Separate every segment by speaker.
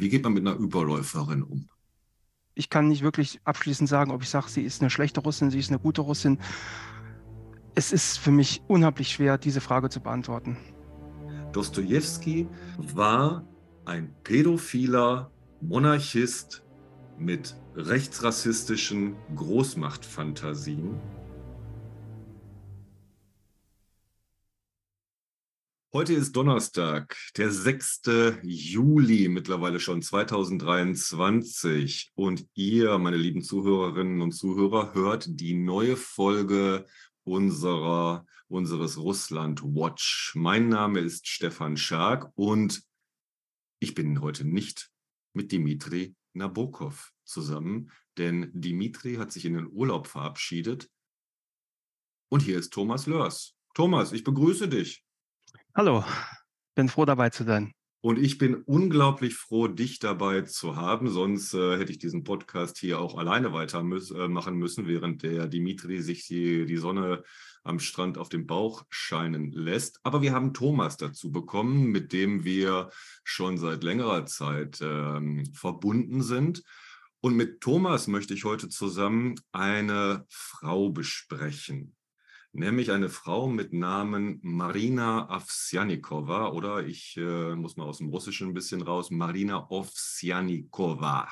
Speaker 1: Wie geht man mit einer Überläuferin um?
Speaker 2: Ich kann nicht wirklich abschließend sagen, ob ich sage, sie ist eine schlechte Russin, sie ist eine gute Russin. Es ist für mich unheimlich schwer, diese Frage zu beantworten.
Speaker 1: Dostoevsky war ein pädophiler Monarchist mit rechtsrassistischen Großmachtfantasien. Heute ist Donnerstag, der 6. Juli, mittlerweile schon 2023. Und ihr, meine lieben Zuhörerinnen und Zuhörer, hört die neue Folge unserer, unseres Russland Watch. Mein Name ist Stefan Schark und ich bin heute nicht mit Dimitri Nabokov zusammen, denn Dimitri hat sich in den Urlaub verabschiedet. Und hier ist Thomas Lörs. Thomas, ich begrüße dich.
Speaker 2: Hallo, bin froh dabei zu sein.
Speaker 1: Und ich bin unglaublich froh, dich dabei zu haben. Sonst äh, hätte ich diesen Podcast hier auch alleine weitermachen äh, müssen, während der Dimitri sich die, die Sonne am Strand auf dem Bauch scheinen lässt. Aber wir haben Thomas dazu bekommen, mit dem wir schon seit längerer Zeit ähm, verbunden sind. Und mit Thomas möchte ich heute zusammen eine Frau besprechen nämlich eine Frau mit Namen Marina Ovsjanikova oder ich äh, muss mal aus dem Russischen ein bisschen raus, Marina Ovsjanikova.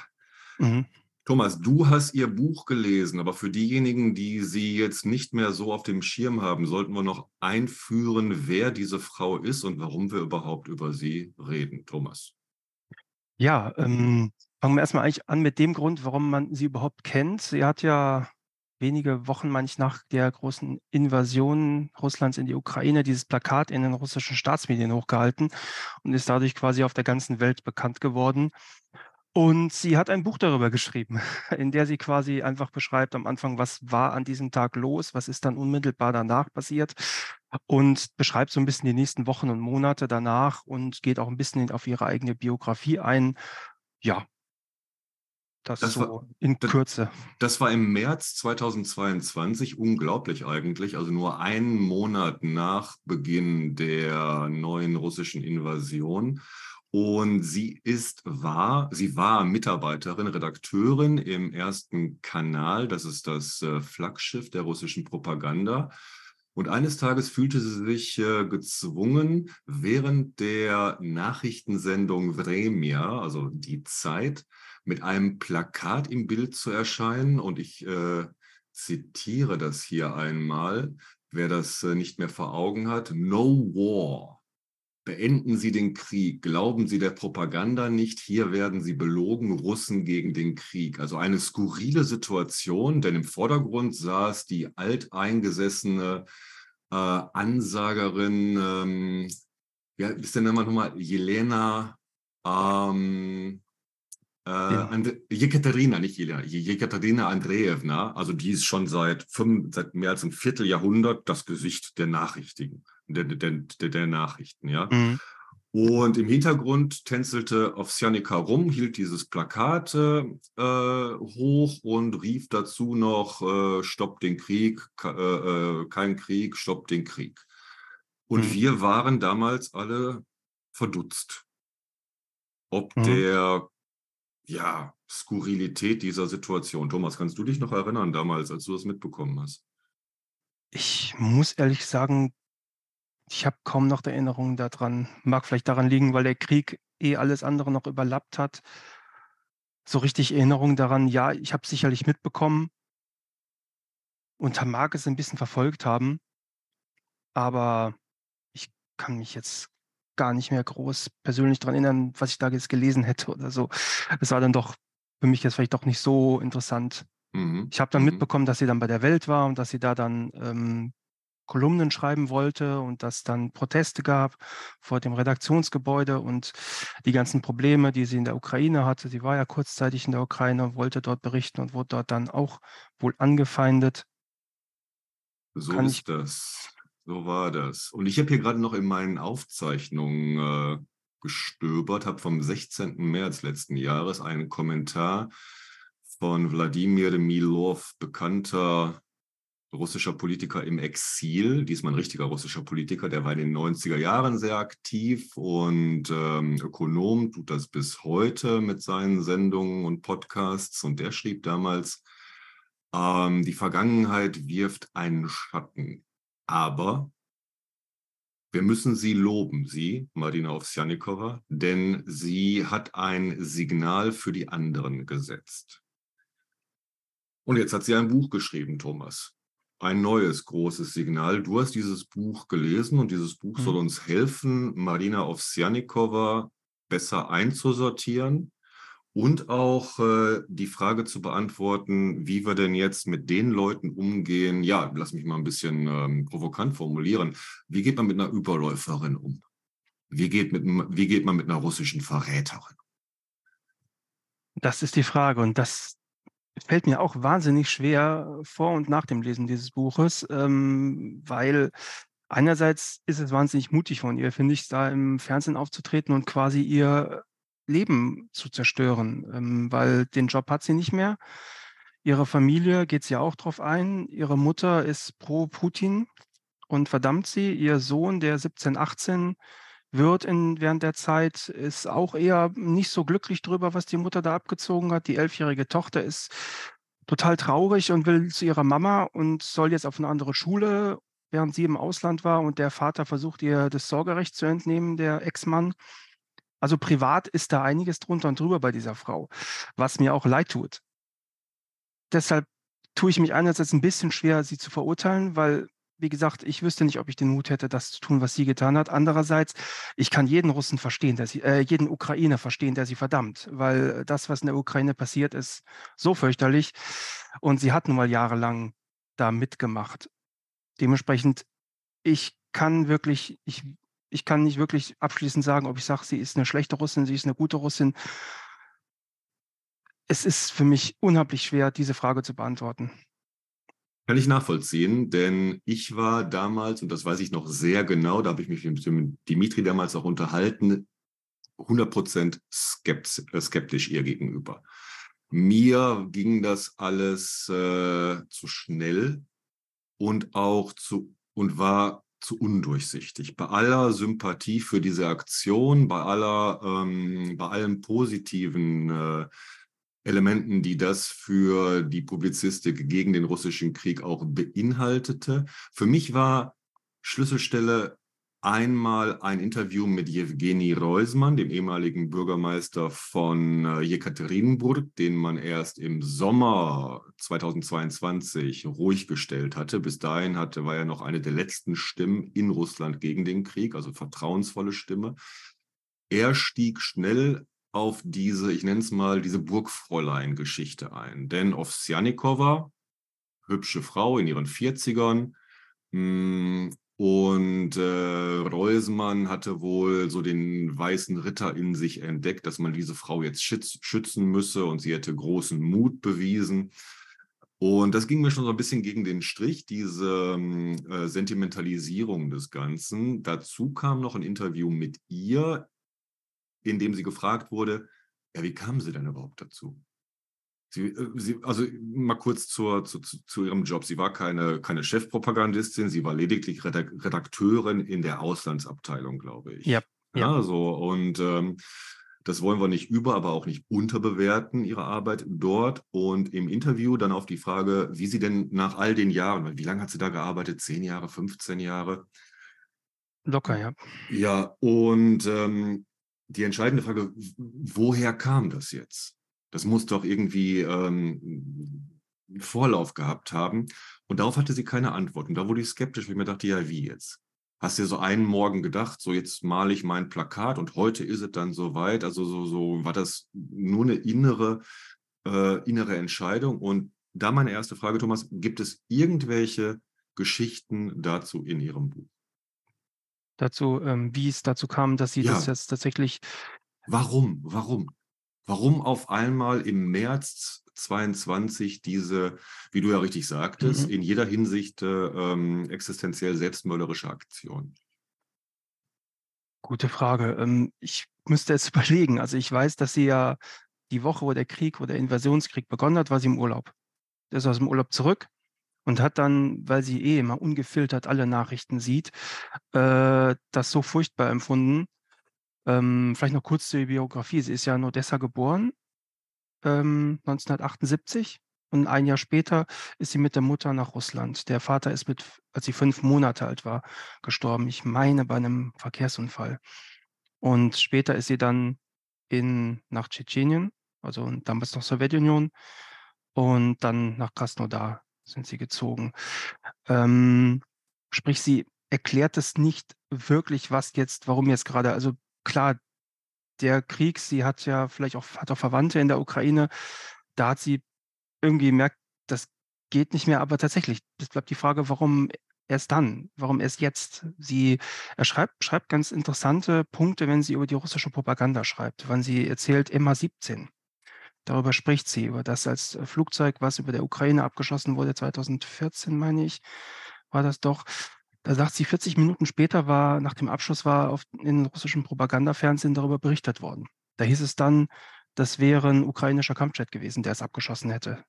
Speaker 1: Mhm. Thomas, du hast ihr Buch gelesen, aber für diejenigen, die sie jetzt nicht mehr so auf dem Schirm haben, sollten wir noch einführen, wer diese Frau ist und warum wir überhaupt über sie reden. Thomas.
Speaker 2: Ja, ähm, fangen wir erstmal eigentlich an mit dem Grund, warum man sie überhaupt kennt. Sie hat ja wenige Wochen, meine ich, nach der großen Invasion Russlands in die Ukraine dieses Plakat in den russischen Staatsmedien hochgehalten und ist dadurch quasi auf der ganzen Welt bekannt geworden. Und sie hat ein Buch darüber geschrieben, in der sie quasi einfach beschreibt am Anfang, was war an diesem Tag los, was ist dann unmittelbar danach passiert und beschreibt so ein bisschen die nächsten Wochen und Monate danach und geht auch ein bisschen auf ihre eigene Biografie ein. Ja, das, das so war, in Kürze.
Speaker 1: Das war im März 2022, unglaublich eigentlich, also nur einen Monat nach Beginn der neuen russischen Invasion. Und sie ist war, sie war Mitarbeiterin, Redakteurin im ersten Kanal, das ist das äh, Flaggschiff der russischen Propaganda. Und eines Tages fühlte sie sich äh, gezwungen, während der Nachrichtensendung Vremia, also die Zeit, mit einem Plakat im Bild zu erscheinen. Und ich äh, zitiere das hier einmal, wer das äh, nicht mehr vor Augen hat. No war. Beenden Sie den Krieg. Glauben Sie der Propaganda nicht. Hier werden Sie belogen. Russen gegen den Krieg. Also eine skurrile Situation, denn im Vordergrund saß die alteingesessene äh, Ansagerin, ähm, ja, ist denn nochmal Jelena, ähm, äh, Jekaterina, nicht Jelena, Jekaterina Andreevna, also die ist schon seit, fünf, seit mehr als einem Vierteljahrhundert das Gesicht der Nachrichtigen, der, der, der, der Nachrichten, ja. Mhm. Und im Hintergrund tänzelte Ovsjanika rum, hielt dieses Plakat äh, hoch und rief dazu noch, äh, stopp den Krieg, äh, äh, kein Krieg, stopp den Krieg. Und mhm. wir waren damals alle verdutzt. Ob mhm. der ja, Skurrilität dieser Situation. Thomas, kannst du dich noch erinnern damals, als du das mitbekommen hast?
Speaker 2: Ich muss ehrlich sagen, ich habe kaum noch Erinnerungen daran. Mag vielleicht daran liegen, weil der Krieg eh alles andere noch überlappt hat. So richtig Erinnerungen daran, ja, ich habe sicherlich mitbekommen und mag es ein bisschen verfolgt haben, aber ich kann mich jetzt gar nicht mehr groß persönlich daran erinnern, was ich da jetzt gelesen hätte oder so. Das war dann doch für mich jetzt vielleicht doch nicht so interessant. Mhm. Ich habe dann mhm. mitbekommen, dass sie dann bei der Welt war und dass sie da dann ähm, Kolumnen schreiben wollte und dass dann Proteste gab vor dem Redaktionsgebäude und die ganzen Probleme, die sie in der Ukraine hatte. Sie war ja kurzzeitig in der Ukraine und wollte dort berichten und wurde dort dann auch wohl angefeindet.
Speaker 1: So Kann ist ich, das. So war das. Und ich habe hier gerade noch in meinen Aufzeichnungen äh, gestöbert, habe vom 16. März letzten Jahres einen Kommentar von Wladimir Milov, bekannter russischer Politiker im Exil, diesmal ein richtiger russischer Politiker, der war in den 90er Jahren sehr aktiv und ähm, Ökonom, tut das bis heute mit seinen Sendungen und Podcasts. Und der schrieb damals, ähm, die Vergangenheit wirft einen Schatten, aber wir müssen sie loben, sie, Marina Ovsjanikova, denn sie hat ein Signal für die anderen gesetzt. Und jetzt hat sie ein Buch geschrieben, Thomas. Ein neues großes Signal. Du hast dieses Buch gelesen und dieses Buch mhm. soll uns helfen, Marina Ovsjanikova besser einzusortieren und auch äh, die Frage zu beantworten, wie wir denn jetzt mit den Leuten umgehen. Ja, lass mich mal ein bisschen ähm, provokant formulieren. Wie geht man mit einer Überläuferin um? Wie geht, mit, wie geht man mit einer russischen Verräterin?
Speaker 2: Das ist die Frage und das fällt mir auch wahnsinnig schwer vor und nach dem Lesen dieses Buches, ähm, weil einerseits ist es wahnsinnig mutig von ihr, finde ich, da im Fernsehen aufzutreten und quasi ihr Leben zu zerstören, ähm, weil den Job hat sie nicht mehr. Ihre Familie geht sie auch drauf ein. Ihre Mutter ist pro Putin und verdammt sie. Ihr Sohn, der 17, 18 wird in, während der Zeit, ist auch eher nicht so glücklich drüber, was die Mutter da abgezogen hat. Die elfjährige Tochter ist total traurig und will zu ihrer Mama und soll jetzt auf eine andere Schule, während sie im Ausland war. Und der Vater versucht ihr das Sorgerecht zu entnehmen, der Ex-Mann. Also privat ist da einiges drunter und drüber bei dieser Frau, was mir auch leid tut. Deshalb tue ich mich einerseits ein bisschen schwer, sie zu verurteilen, weil, wie gesagt, ich wüsste nicht, ob ich den Mut hätte, das zu tun, was sie getan hat. Andererseits, ich kann jeden Russen verstehen, der sie, äh, jeden Ukrainer verstehen, der sie verdammt, weil das, was in der Ukraine passiert, ist so fürchterlich. Und sie hat nun mal jahrelang da mitgemacht. Dementsprechend, ich kann wirklich, ich ich kann nicht wirklich abschließend sagen, ob ich sage, sie ist eine schlechte Russin, sie ist eine gute Russin. Es ist für mich unheimlich schwer, diese Frage zu beantworten.
Speaker 1: Kann ich nachvollziehen, denn ich war damals, und das weiß ich noch sehr genau, da habe ich mich mit Dimitri damals auch unterhalten, 100% äh, skeptisch ihr gegenüber. Mir ging das alles äh, zu schnell und auch zu und war zu undurchsichtig. Bei aller Sympathie für diese Aktion, bei aller, ähm, bei allen positiven äh, Elementen, die das für die Publizistik gegen den russischen Krieg auch beinhaltete. Für mich war Schlüsselstelle einmal ein Interview mit Jewgeni Reusmann, dem ehemaligen Bürgermeister von äh, Jekaterinburg, den man erst im Sommer 2022 ruhig gestellt hatte. Bis dahin hatte, war er noch eine der letzten Stimmen in Russland gegen den Krieg, also vertrauensvolle Stimme. Er stieg schnell auf diese, ich nenne es mal, diese Burgfräulein-Geschichte ein. Denn Ovsjanikova, hübsche Frau in ihren 40ern, und äh, Reusmann hatte wohl so den weißen Ritter in sich entdeckt, dass man diese Frau jetzt schütz, schützen müsse und sie hätte großen Mut bewiesen. Und das ging mir schon so ein bisschen gegen den Strich, diese ähm, äh, Sentimentalisierung des Ganzen. Dazu kam noch ein Interview mit ihr, in dem sie gefragt wurde, ja, wie kam sie denn überhaupt dazu? Sie, äh, sie, also mal kurz zur, zu, zu, ihrem Job. Sie war keine, keine Chefpropagandistin, sie war lediglich Redakteurin in der Auslandsabteilung, glaube ich.
Speaker 2: Ja.
Speaker 1: ja. ja so, und ähm, das wollen wir nicht über, aber auch nicht unterbewerten, ihre Arbeit dort. Und im Interview dann auf die Frage, wie sie denn nach all den Jahren, wie lange hat sie da gearbeitet? Zehn Jahre, 15 Jahre?
Speaker 2: Locker, ja.
Speaker 1: Ja, und ähm, die entscheidende Frage, woher kam das jetzt? Das muss doch irgendwie ähm, einen Vorlauf gehabt haben. Und darauf hatte sie keine Antwort. Und da wurde ich skeptisch, weil ich mir dachte, ja, wie jetzt? Hast du dir so einen Morgen gedacht, so jetzt male ich mein Plakat und heute ist es dann soweit? Also so, so war das nur eine innere, äh, innere Entscheidung. Und da meine erste Frage, Thomas, gibt es irgendwelche Geschichten dazu in Ihrem Buch?
Speaker 2: Dazu, ähm, wie es dazu kam, dass sie ja. das jetzt tatsächlich.
Speaker 1: Warum? Warum? Warum auf einmal im März 22 diese, wie du ja richtig sagtest, mhm. in jeder Hinsicht äh, ähm, existenziell selbstmörderische Aktion?
Speaker 2: Gute Frage. Ähm, ich müsste jetzt überlegen. Also ich weiß, dass sie ja die Woche, wo der Krieg, wo der Invasionskrieg begonnen hat, war sie im Urlaub. Der ist aus dem Urlaub zurück und hat dann, weil sie eh immer ungefiltert alle Nachrichten sieht, äh, das so furchtbar empfunden. Ähm, vielleicht noch kurz zur Biografie. Sie ist ja in Odessa geboren, ähm, 1978 und ein Jahr später ist sie mit der Mutter nach Russland. Der Vater ist mit, als sie fünf Monate alt war, gestorben. Ich meine bei einem Verkehrsunfall. Und später ist sie dann in, nach Tschetschenien, also damals noch Sowjetunion, und dann nach Krasnodar sind sie gezogen. Ähm, sprich, sie erklärt es nicht wirklich, was jetzt, warum jetzt gerade, also klar, der Krieg, sie hat ja vielleicht auch, hat auch Verwandte in der Ukraine, da hat sie irgendwie gemerkt, das geht nicht mehr, aber tatsächlich, es bleibt die Frage, warum erst dann, warum erst jetzt? Sie, er schreibt, schreibt ganz interessante Punkte, wenn sie über die russische Propaganda schreibt, wenn sie erzählt MH17. Darüber spricht sie, über das als Flugzeug, was über der Ukraine abgeschossen wurde, 2014 meine ich, war das doch. Da sagt sie, 40 Minuten später war, nach dem Abschuss war auf, in russischen Propagandafernsehen darüber berichtet worden. Da hieß es dann, das wäre ein ukrainischer Kampfjet gewesen, der es abgeschossen hätte.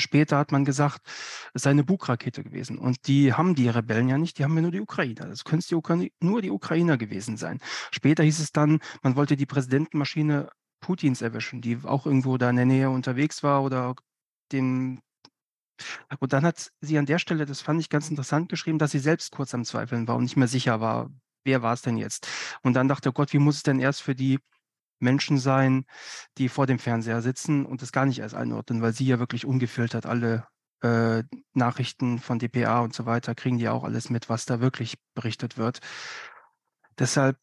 Speaker 2: Später hat man gesagt, es sei eine Bug-Rakete gewesen. Und die haben die Rebellen ja nicht, die haben ja nur die Ukrainer. Das können die Ukra nur die Ukrainer gewesen sein. Später hieß es dann, man wollte die Präsidentenmaschine Putins erwischen, die auch irgendwo da in der Nähe unterwegs war oder dem. Und dann hat sie an der Stelle, das fand ich ganz interessant geschrieben, dass sie selbst kurz am Zweifeln war und nicht mehr sicher war, wer war es denn jetzt. Und dann dachte, oh Gott, wie muss es denn erst für die Menschen sein, die vor dem Fernseher sitzen und das gar nicht erst einordnen, weil sie ja wirklich ungefiltert alle äh, Nachrichten von DPA und so weiter kriegen die auch alles mit, was da wirklich berichtet wird. Deshalb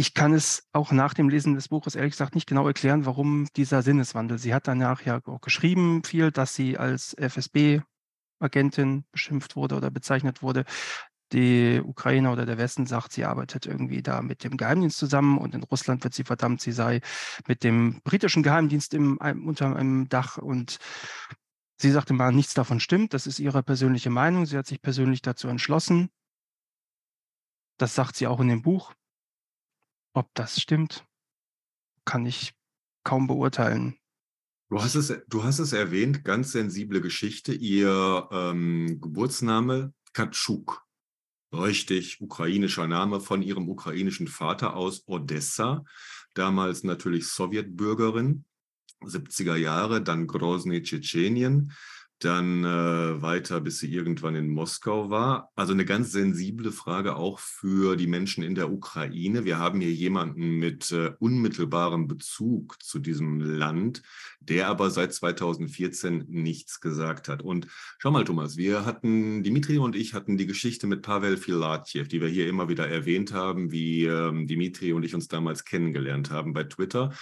Speaker 2: ich kann es auch nach dem Lesen des Buches ehrlich gesagt nicht genau erklären, warum dieser Sinneswandel. Sie hat danach ja auch geschrieben viel, dass sie als FSB-Agentin beschimpft wurde oder bezeichnet wurde. Die Ukraine oder der Westen sagt, sie arbeitet irgendwie da mit dem Geheimdienst zusammen und in Russland wird sie verdammt, sie sei mit dem britischen Geheimdienst im, unter einem Dach und sie sagte mal, nichts davon stimmt. Das ist ihre persönliche Meinung. Sie hat sich persönlich dazu entschlossen. Das sagt sie auch in dem Buch. Ob das stimmt, kann ich kaum beurteilen.
Speaker 1: Du hast es, du hast es erwähnt, ganz sensible Geschichte. Ihr ähm, Geburtsname Katschuk. Richtig, ukrainischer Name von ihrem ukrainischen Vater aus Odessa, damals natürlich Sowjetbürgerin, 70er Jahre, dann Grozny, Tschetschenien dann äh, weiter, bis sie irgendwann in Moskau war. Also eine ganz sensible Frage auch für die Menschen in der Ukraine. Wir haben hier jemanden mit äh, unmittelbarem Bezug zu diesem Land, der aber seit 2014 nichts gesagt hat. Und schau mal, Thomas, wir hatten, Dimitri und ich hatten die Geschichte mit Pavel Filatjew, die wir hier immer wieder erwähnt haben, wie ähm, Dimitri und ich uns damals kennengelernt haben bei Twitter.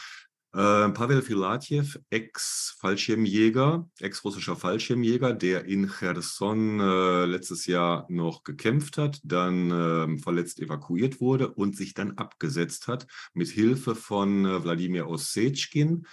Speaker 1: Äh, Pavel Filatjew, Ex-Fallschirmjäger, ex-russischer Fallschirmjäger, der in Cherson äh, letztes Jahr noch gekämpft hat, dann äh, verletzt evakuiert wurde und sich dann abgesetzt hat mit Hilfe von äh, Wladimir Ossetschkin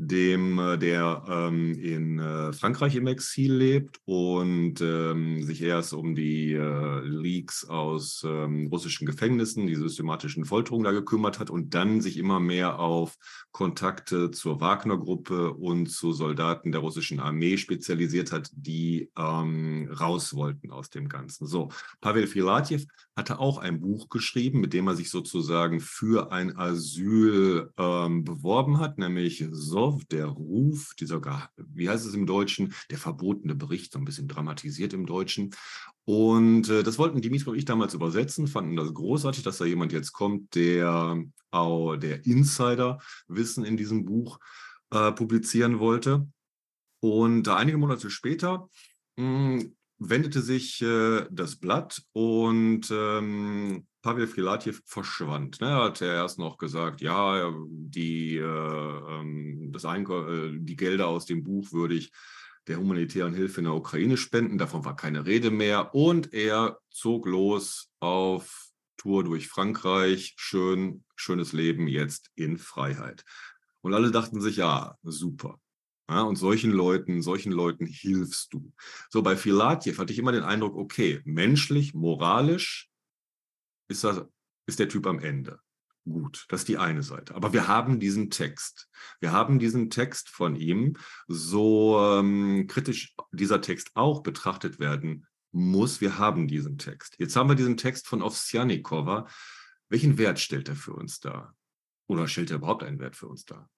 Speaker 1: dem, äh, der ähm, in äh, Frankreich im Exil lebt und ähm, sich erst um die äh, Leaks aus ähm, russischen Gefängnissen, die systematischen Folterungen da gekümmert hat und dann sich immer mehr auf Kontakte zur Wagner-Gruppe und zu Soldaten der russischen Armee spezialisiert hat, die ähm, raus wollten aus dem Ganzen. So, Pavel Filatjew hatte auch ein Buch geschrieben, mit dem er sich sozusagen für ein Asyl ähm, beworben hat, nämlich Sov, der Ruf, dieser, wie heißt es im Deutschen, der verbotene Bericht, so ein bisschen dramatisiert im Deutschen. Und äh, das wollten Dimitri und ich damals übersetzen, fanden das großartig, dass da jemand jetzt kommt, der auch der Insider-Wissen in diesem Buch äh, publizieren wollte. Und äh, einige Monate später mh, hm, wendete sich äh, das Blatt und ähm, Pavel Filatjew verschwand. Ne? Er hat ja erst noch gesagt, ja, die, äh, ähm, das äh, die Gelder aus dem Buch würde ich der humanitären Hilfe in der Ukraine spenden. Davon war keine Rede mehr. Und er zog los auf Tour durch Frankreich. Schön, schönes Leben jetzt in Freiheit. Und alle dachten sich, ja, super. Ja, und solchen Leuten, solchen Leuten hilfst du. So bei Filatjew hatte ich immer den Eindruck, okay, menschlich, moralisch ist, das, ist der Typ am Ende. Gut, das ist die eine Seite. Aber wir haben diesen Text. Wir haben diesen Text von ihm, so ähm, kritisch dieser Text auch betrachtet werden muss. Wir haben diesen Text. Jetzt haben wir diesen Text von Ovsjanikova. Welchen Wert stellt er für uns dar? Oder stellt er überhaupt einen Wert für uns dar?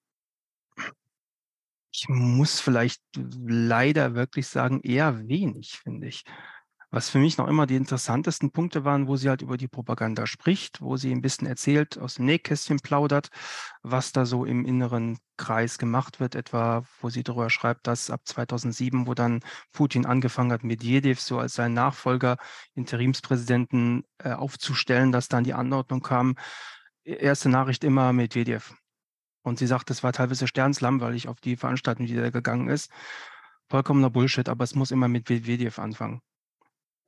Speaker 2: Ich muss vielleicht leider wirklich sagen, eher wenig, finde ich. Was für mich noch immer die interessantesten Punkte waren, wo sie halt über die Propaganda spricht, wo sie ein bisschen erzählt, aus dem Nähkästchen plaudert, was da so im inneren Kreis gemacht wird, etwa wo sie darüber schreibt, dass ab 2007, wo dann Putin angefangen hat, Medvedev so als seinen Nachfolger, Interimspräsidenten äh, aufzustellen, dass dann die Anordnung kam, e-, erste Nachricht immer Medvedev. Und sie sagt, es war teilweise sternslangweilig auf die Veranstaltung, die da gegangen ist. Vollkommener Bullshit, aber es muss immer mit Medvedev anfangen.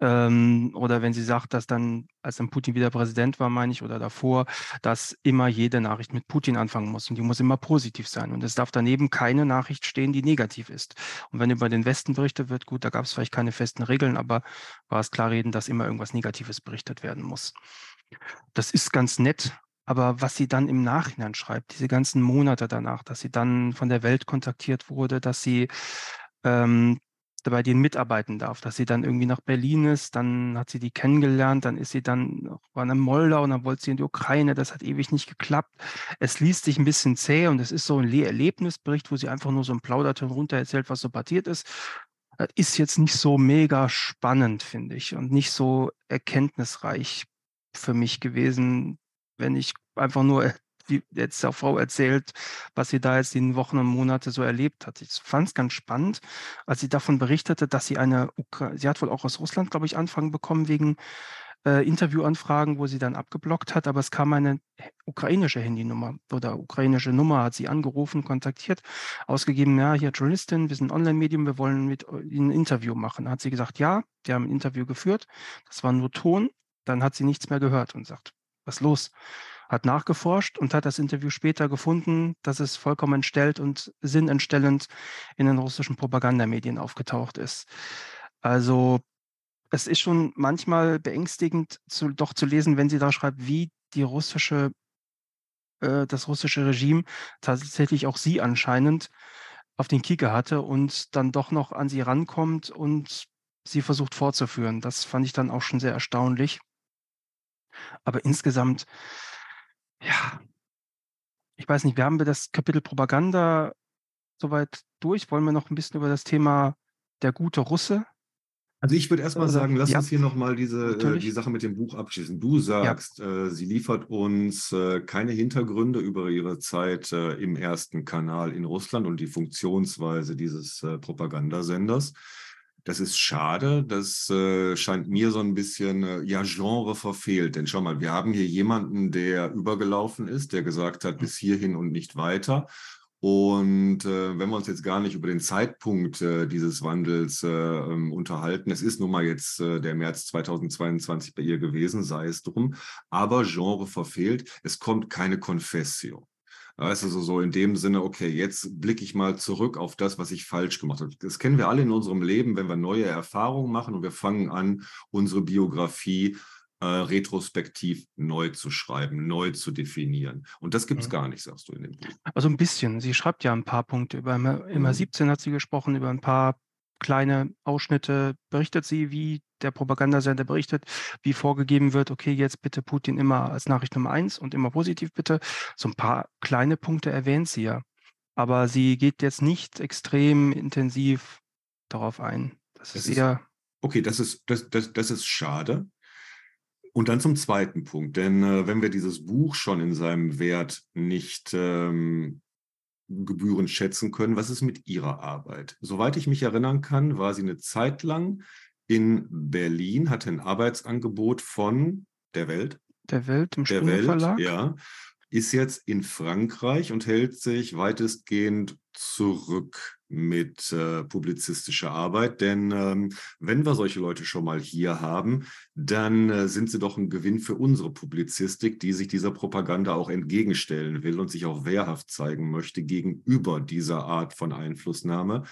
Speaker 2: Ähm, oder wenn sie sagt, dass dann, als dann Putin wieder Präsident war, meine ich, oder davor, dass immer jede Nachricht mit Putin anfangen muss und die muss immer positiv sein. Und es darf daneben keine Nachricht stehen, die negativ ist. Und wenn über den Westen berichtet wird, gut, da gab es vielleicht keine festen Regeln, aber war es klar reden, dass immer irgendwas Negatives berichtet werden muss. Das ist ganz nett, aber was sie dann im Nachhinein schreibt, diese ganzen Monate danach, dass sie dann von der Welt kontaktiert wurde, dass sie ähm, bei denen mitarbeiten darf, dass sie dann irgendwie nach Berlin ist, dann hat sie die kennengelernt, dann ist sie dann, war in Moldau und dann wollte sie in die Ukraine, das hat ewig nicht geklappt. Es liest sich ein bisschen zäh und es ist so ein Erlebnisbericht, wo sie einfach nur so ein Plauderton runter erzählt, was so passiert ist. Das ist jetzt nicht so mega spannend, finde ich, und nicht so erkenntnisreich für mich gewesen, wenn ich einfach nur wie jetzt der Frau erzählt, was sie da jetzt in Wochen und Monate so erlebt hat. Ich fand es ganz spannend, als sie davon berichtete, dass sie eine, Ukra sie hat wohl auch aus Russland, glaube ich, Anfragen bekommen wegen äh, Interviewanfragen, wo sie dann abgeblockt hat, aber es kam eine ukrainische Handynummer oder ukrainische Nummer, hat sie angerufen, kontaktiert, ausgegeben, ja, hier Journalistin, wir sind Online-Medium, wir wollen mit Ihnen ein Interview machen. Hat sie gesagt, ja, die haben ein Interview geführt, das war nur Ton, dann hat sie nichts mehr gehört und sagt, was los? Hat nachgeforscht und hat das Interview später gefunden, dass es vollkommen entstellt und sinnentstellend in den russischen Propagandamedien aufgetaucht ist. Also es ist schon manchmal beängstigend, zu, doch zu lesen, wenn sie da schreibt, wie die russische, äh, das russische Regime tatsächlich auch sie anscheinend auf den Kieker hatte und dann doch noch an sie rankommt und sie versucht fortzuführen. Das fand ich dann auch schon sehr erstaunlich. Aber insgesamt ja, ich weiß nicht, wir haben wir das Kapitel Propaganda soweit durch. Wollen wir noch ein bisschen über das Thema der gute Russe?
Speaker 1: Also ich würde erstmal sagen, lass ja, uns hier nochmal diese äh, die Sache mit dem Buch abschließen. Du sagst, ja. äh, sie liefert uns äh, keine Hintergründe über ihre Zeit äh, im ersten Kanal in Russland und die Funktionsweise dieses äh, Propagandasenders. Das ist schade. Das äh, scheint mir so ein bisschen, äh, ja, Genre verfehlt. Denn schau mal, wir haben hier jemanden, der übergelaufen ist, der gesagt hat, bis hierhin und nicht weiter. Und äh, wenn wir uns jetzt gar nicht über den Zeitpunkt äh, dieses Wandels äh, ähm, unterhalten, es ist nun mal jetzt äh, der März 2022 bei ihr gewesen, sei es drum, aber Genre verfehlt, es kommt keine Confessio. Weißt du, so, so in dem Sinne, okay, jetzt blicke ich mal zurück auf das, was ich falsch gemacht habe. Das kennen wir alle in unserem Leben, wenn wir neue Erfahrungen machen und wir fangen an, unsere Biografie äh, retrospektiv neu zu schreiben, neu zu definieren. Und das gibt es mhm. gar nicht, sagst du in dem Buch.
Speaker 2: Also ein bisschen. Sie schreibt ja ein paar Punkte. Über immer mhm. 17 hat sie gesprochen, über ein paar kleine Ausschnitte berichtet sie, wie der Propagandasender berichtet, wie vorgegeben wird, okay, jetzt bitte Putin immer als Nachricht Nummer eins und immer positiv bitte. So ein paar kleine Punkte erwähnt sie ja. Aber sie geht jetzt nicht extrem intensiv darauf ein.
Speaker 1: Das, das ist eher. okay, das ist, das, das, das ist schade. Und dann zum zweiten Punkt, denn äh, wenn wir dieses Buch schon in seinem Wert nicht ähm, gebührend schätzen können. Was ist mit Ihrer Arbeit? Soweit ich mich erinnern kann, war sie eine Zeit lang in Berlin, hatte ein Arbeitsangebot von der Welt.
Speaker 2: Der Welt im
Speaker 1: der Welt, Verlag. Ja, ist jetzt in Frankreich und hält sich weitestgehend zurück mit äh, publizistischer Arbeit. Denn ähm, wenn wir solche Leute schon mal hier haben, dann äh, sind sie doch ein Gewinn für unsere Publizistik, die sich dieser Propaganda auch entgegenstellen will und sich auch wehrhaft zeigen möchte gegenüber dieser Art von Einflussnahme.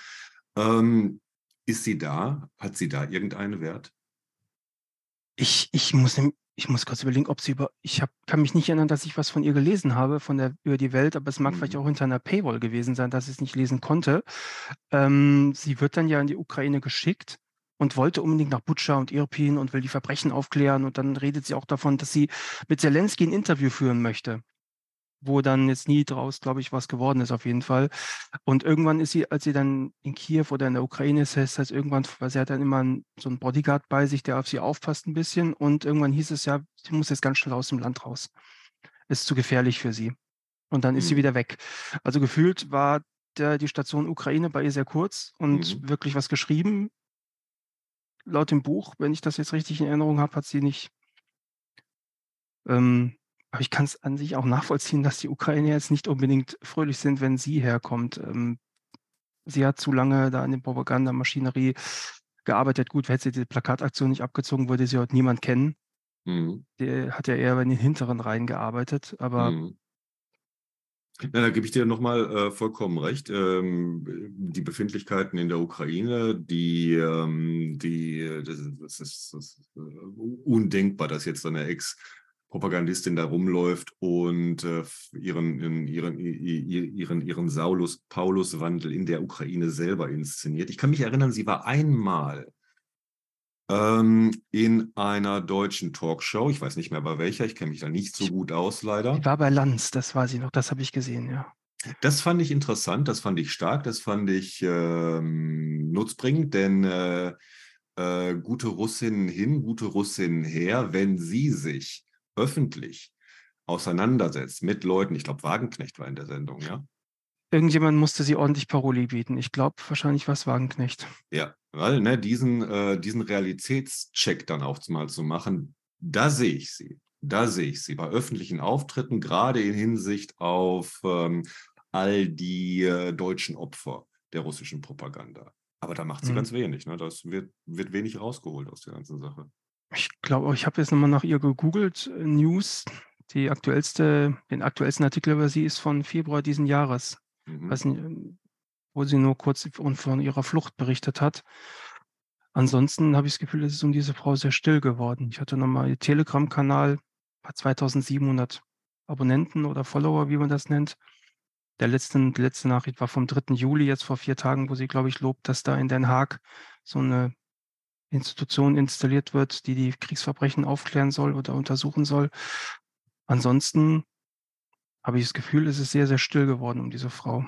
Speaker 1: Ähm, ist sie da? Hat sie da irgendeinen Wert?
Speaker 2: Ich, ich muss ich muss kurz überlegen, ob sie über ich habe kann mich nicht erinnern, dass ich was von ihr gelesen habe, von der über die Welt, aber es mag vielleicht
Speaker 1: Mhm.
Speaker 2: auch hinter einer Paywall gewesen sein, dass ich's nicht lesen konnte. Ähm, sie wird dann ja in die Ukraine geschickt und wollte unbedingt nach Butscha und Irpin und will die Verbrechen aufklären und dann redet sie auch davon, dass sie mit Zelensky 'n Interview führen möchte, wo dann jetzt nie draus, glaube ich, was geworden ist auf jeden Fall. Und irgendwann ist sie als sie dann in Kiew oder in der Ukraine ist, heißt das irgendwann weil sie hat dann immer so 'n Bodyguard bei sich, der auf sie aufpasst 'n bisschen und irgendwann hieß es ja, sie muss jetzt ganz schnell aus dem Land raus. Ist zu gefährlich für sie. Und dann ist sie
Speaker 1: Mhm.
Speaker 2: wieder weg. Also, gefühlt war der die Station Ukraine bei ihr sehr kurz und
Speaker 1: Mhm.
Speaker 2: wirklich was geschrieben laut dem Buch, wenn ich das jetzt richtig in Erinnerung habe, hat sie nicht. Ähm, aber ich kann's an sich auch nachvollziehen, dass die Ukrainer jetzt nicht unbedingt fröhlich sind, wenn sie herkommt. Ähm, sie hat zu lange da an der Propagandamaschinerie gearbeitet. Gut, hätte sie diese Plakataktion nicht abgezogen, würde sie heute niemand kennen.
Speaker 1: Mhm.
Speaker 2: Der hat ja eher in den hinteren Reihen gearbeitet, aber
Speaker 1: Mhm. Ja, da gebe ich dir noch mal, äh, vollkommen recht. Ähm, die Befindlichkeiten in der Ukraine, die, ähm die das ist das ist das ist, äh, undenkbar, dass jetzt so 'ne Ex-Propagandistin da rumläuft und, äh, ihren ihren ihren ihren Saulus-Paulus-Wandel in der Ukraine selber inszeniert. Ich kann mich erinnern, sie war einmal ähm, in einer deutschen Talkshow. Ich weiß nicht mehr bei welcher, ich kenne mich da nicht so gut aus leider.
Speaker 2: war bei Lanz, das weiß ich noch, das habe ich gesehen, ja.
Speaker 1: Das fand ich interessant, das fand ich stark, das fand ich, ähm, nutzbringend, denn, äh, äh, gute Russinnen hin, gute Russinnen her, wenn sie sich öffentlich auseinandersetzt mit Leuten ich glaube, Wagenknecht war in der Sendung, ja?
Speaker 2: Irgendjemand musste sie ordentlich Paroli bieten. Ich glaube, wahrscheinlich war's Wagenknecht.
Speaker 1: Ja, weil, ne, diesen äh, diesen Realitätscheck dann auch mal zu machen, da sehe ich sie. Da sehe ich sie bei öffentlichen Auftritten, grade in Hinsicht auf, ähm, all die, äh, deutschen Opfer der russischen Propaganda. Aber da macht sie
Speaker 2: Mhm.
Speaker 1: ganz wenig, ne? Das wird wird wenig rausgeholt aus der ganzen Sache.
Speaker 2: Ich glaube ich habe jetzt noch mal nach ihr gegoogelt, äh, News. Die aktuellste den aktuellsten Artikel über sie ist von Februar diesen Jahres.
Speaker 1: Mhm.
Speaker 2: Weiß nicht, ähm, wo sie nur kurz von ihrer Flucht berichtet hat. Ansonsten habe ich das Gefühl, es ist um diese Frau sehr still geworden. Ich hatte noch mal ihr Telegram-Kanal, hat 2.700 Abonnenten oder Follower, wie man das nennt. Der letzten die letzte Nachricht war vom 3. Juli, jetzt vor 4 Tagen, wo sie, glaube ich, lobt, dass da in Den Haag so 'ne Institution installiert wird, die die Kriegsverbrechen aufklären soll oder untersuchen soll. Ansonsten habe ich das Gefühl, es ist sehr, sehr still geworden um diese Frau.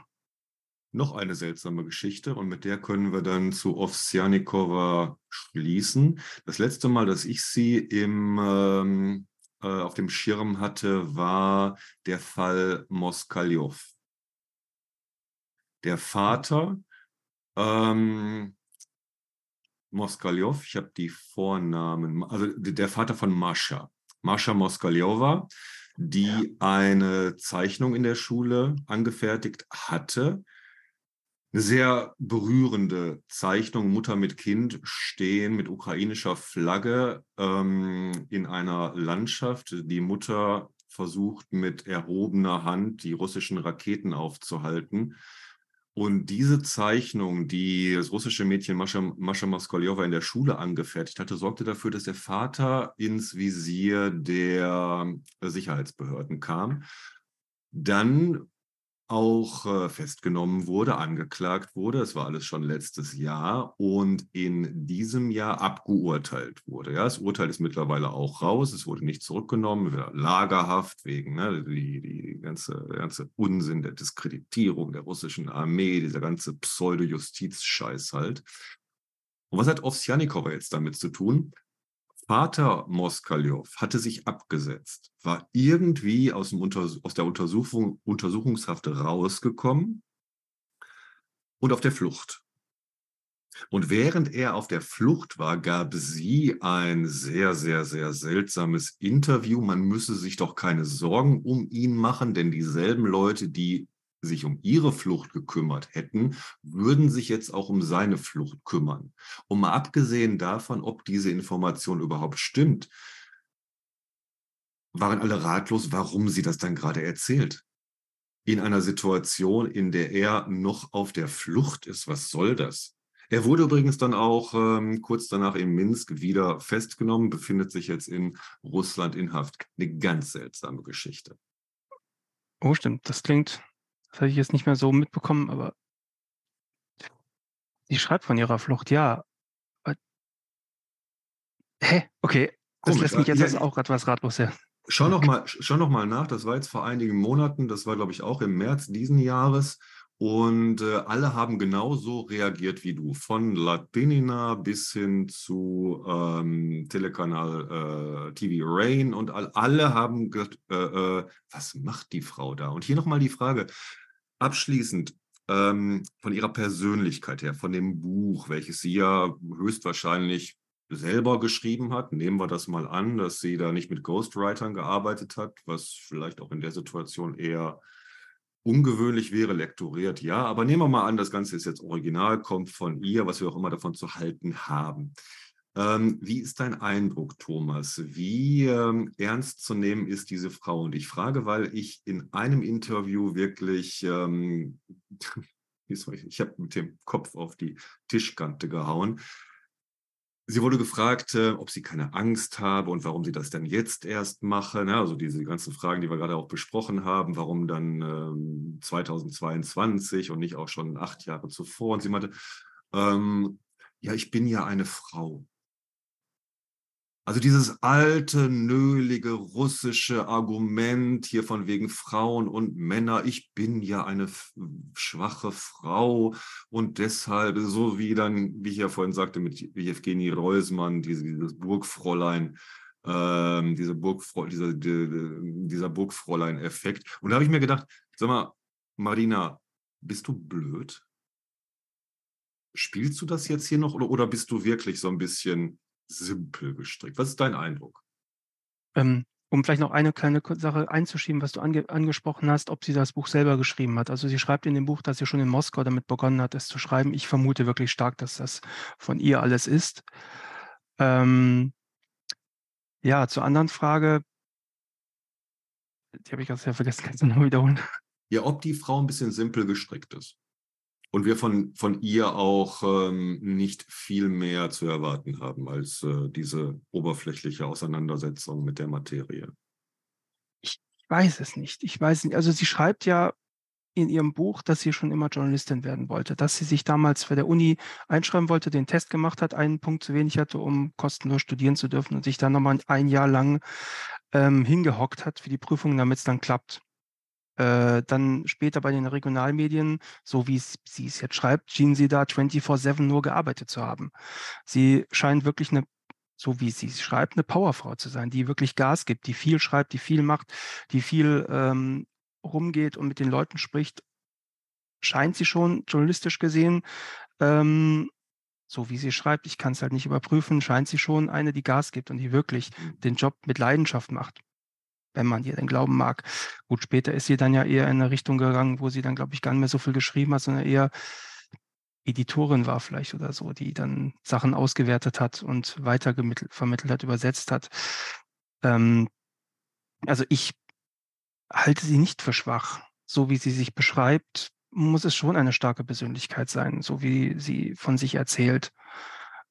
Speaker 1: Noch eine seltsame Geschichte und mit der können wir dann zu Owsjanikowa schließen. Das letzte Mal, dass ich sie im, ähm, äh, auf dem Schirm hatte, war der Fall Moskaljow. Der Vater, ähm Moskaljow, ich habe die Vornamen also der Vater von Mascha. Mascha Moskaljowa, die eine Zeichnung in der Schule angefertigt hatte. 'Ne sehr berührende Zeichnung, Mutter mit Kind stehen mit ukrainischer Flagge, ähm, in einer Landschaft. Die Mutter versucht mit erhobener Hand die russischen Raketen aufzuhalten. Und diese Zeichnung, die das russische Mädchen Mascha Mascha Moskaljowa in der Schule angefertigt hatte, sorgte dafür, dass der Vater ins Visier der Sicherheitsbehörden kam. Dann auch, äh, festgenommen wurde, angeklagt wurde. Es war alles schon letztes Jahr und in diesem Jahr abgeurteilt wurde, ja? Das Urteil ist mittlerweile auch raus. Es wurde nicht zurückgenommen, Lagerhaft wegen, ne, die die ganze der ganze Unsinn der Diskreditierung der russischen Armee, dieser ganze Pseudo-Justiz-Scheiß halt. Und was hat Owsjanikowa jetzt damit zu tun? Vater Moskaljow hatte sich abgesetzt, war irgendwie aus'm Unters aus der Untersuchung Untersuchungshaft rausgekommen und auf der Flucht. Und während er auf der Flucht war, gab sie ein sehr, sehr, sehr seltsames Interview. Man müsse sich doch keine Sorgen um ihn machen, denn dieselben Leute, die sich um ihre Flucht gekümmert hätten, würden sich jetzt auch um seine Flucht kümmern. Und mal abgesehen davon, ob diese Information überhaupt stimmt waren alle ratlos, warum sie das dann grade erzählt. In einer Situation, in der er noch auf der Flucht ist. Was soll das? Er wurde übrigens dann auch ähm, kurz danach in Minsk wieder festgenommen, befindet sich jetzt in Russland in Haft. Eine ganz seltsame Geschichte.
Speaker 2: Oh, stimmt. Das klingt, das habe ich jetzt nicht mehr so mitbekommen, aber sie schreibt von ihrer Flucht, ja. Hä? Okay, das Komisch, lässt mich jetzt ja, auch etwas ratlos her.
Speaker 1: Schau noch, mal, schau noch mal nach, das war jetzt vor einigen Monaten, das war glaube ich auch im März diesen Jahres. Und äh, alle haben genauso reagiert wie du, von Latinina bis hin zu ähm, Telekanal äh, TV Rain und all, alle haben gesagt, äh, äh, was macht die Frau da? Und hier nochmal die Frage, abschließend, ähm, von ihrer Persönlichkeit her, von dem Buch, welches sie ja höchstwahrscheinlich selber geschrieben hat. Nehmen wir das mal an, dass sie da nicht mit Ghostwritern gearbeitet hat, was vielleicht auch in der Situation eher ungewöhnlich wäre, lektoriert, ja. Aber nehmen wir mal an, das Ganze ist jetzt original, kommt von ihr, was wir auch immer davon zu halten haben. Ähm, wie ist dein Eindruck, Thomas? Wie ähm, ernst zu nehmen ist diese Frau? Und ich frage, weil ich in einem Interview wirklich, ähm, ich habe mit dem Kopf auf die Tischkante gehauen, Sie wurde gefragt, äh, ob sie keine Angst habe und warum sie das denn jetzt erst mache. Ne? Also diese ganzen Fragen, die wir gerade auch besprochen haben, warum dann ähm, 2022 und nicht auch schon acht Jahre zuvor. Und sie meinte, ähm, ja, ich bin ja eine Frau. Also dieses alte, nölige russische Argument hier von wegen Frauen und Männer, ich bin ja eine schwache Frau und deshalb, so wie dann, wie ich ja vorhin sagte, mit Jewgeni Reusmann, diese, dieses Burgfräulein, ähm, diese Burgfrau, dieser, dieser Burgfräulein-Effekt. Und da habe ich mir gedacht, sag mal, Marina, bist du blöd? Spielst du das jetzt hier noch oder, oder bist du wirklich so ein bisschen simpel gestrickt. Was ist dein Eindruck?
Speaker 2: Ähm, um vielleicht noch eine kleine Sache einzuschieben, was du ange angesprochen hast, ob sie das Buch selber geschrieben hat. Also sie schreibt in dem Buch, dass sie schon in Moskau damit begonnen hat, es zu schreiben. Ich vermute wirklich stark, dass das von ihr alles ist. Ähm, ja, zur anderen Frage, die habe ich ganz vergessen, kannst du noch wiederholen?
Speaker 1: Ja, ob die Frau ein bisschen simpel gestrickt ist und wir von, von ihr auch ähm, nicht viel mehr zu erwarten haben als äh, diese oberflächliche Auseinandersetzung mit der Materie.
Speaker 2: Ich weiß es nicht. Ich weiß nicht. Also sie schreibt ja in ihrem Buch, dass sie schon immer Journalistin werden wollte, dass sie sich damals für der Uni einschreiben wollte, den Test gemacht hat, einen Punkt zu wenig hatte, um kostenlos studieren zu dürfen und sich dann nochmal ein Jahr lang ähm, hingehockt hat für die Prüfung, damit es dann klappt. Äh, dann später bei den Regionalmedien, so wie sie es jetzt schreibt, schien sie da 24-7 nur gearbeitet zu haben. Sie scheint wirklich eine, so wie sie es schreibt, eine Powerfrau zu sein, die wirklich Gas gibt, die viel schreibt, die viel macht, die viel ähm, rumgeht und mit den Leuten spricht. Scheint sie schon journalistisch gesehen, ähm, so wie sie schreibt, ich kann es halt nicht überprüfen, scheint sie schon eine, die Gas gibt und die wirklich mhm. den Job mit Leidenschaft macht wenn man ihr den glauben mag. Gut, später ist sie dann ja eher in eine Richtung gegangen, wo sie dann, glaube ich, gar nicht mehr so viel geschrieben hat, sondern eher Editorin war vielleicht oder so, die dann Sachen ausgewertet hat und weiter vermittelt hat, übersetzt hat. Ähm, also ich halte sie nicht für schwach. So wie sie sich beschreibt, muss es schon eine starke Persönlichkeit sein, so wie sie von sich erzählt.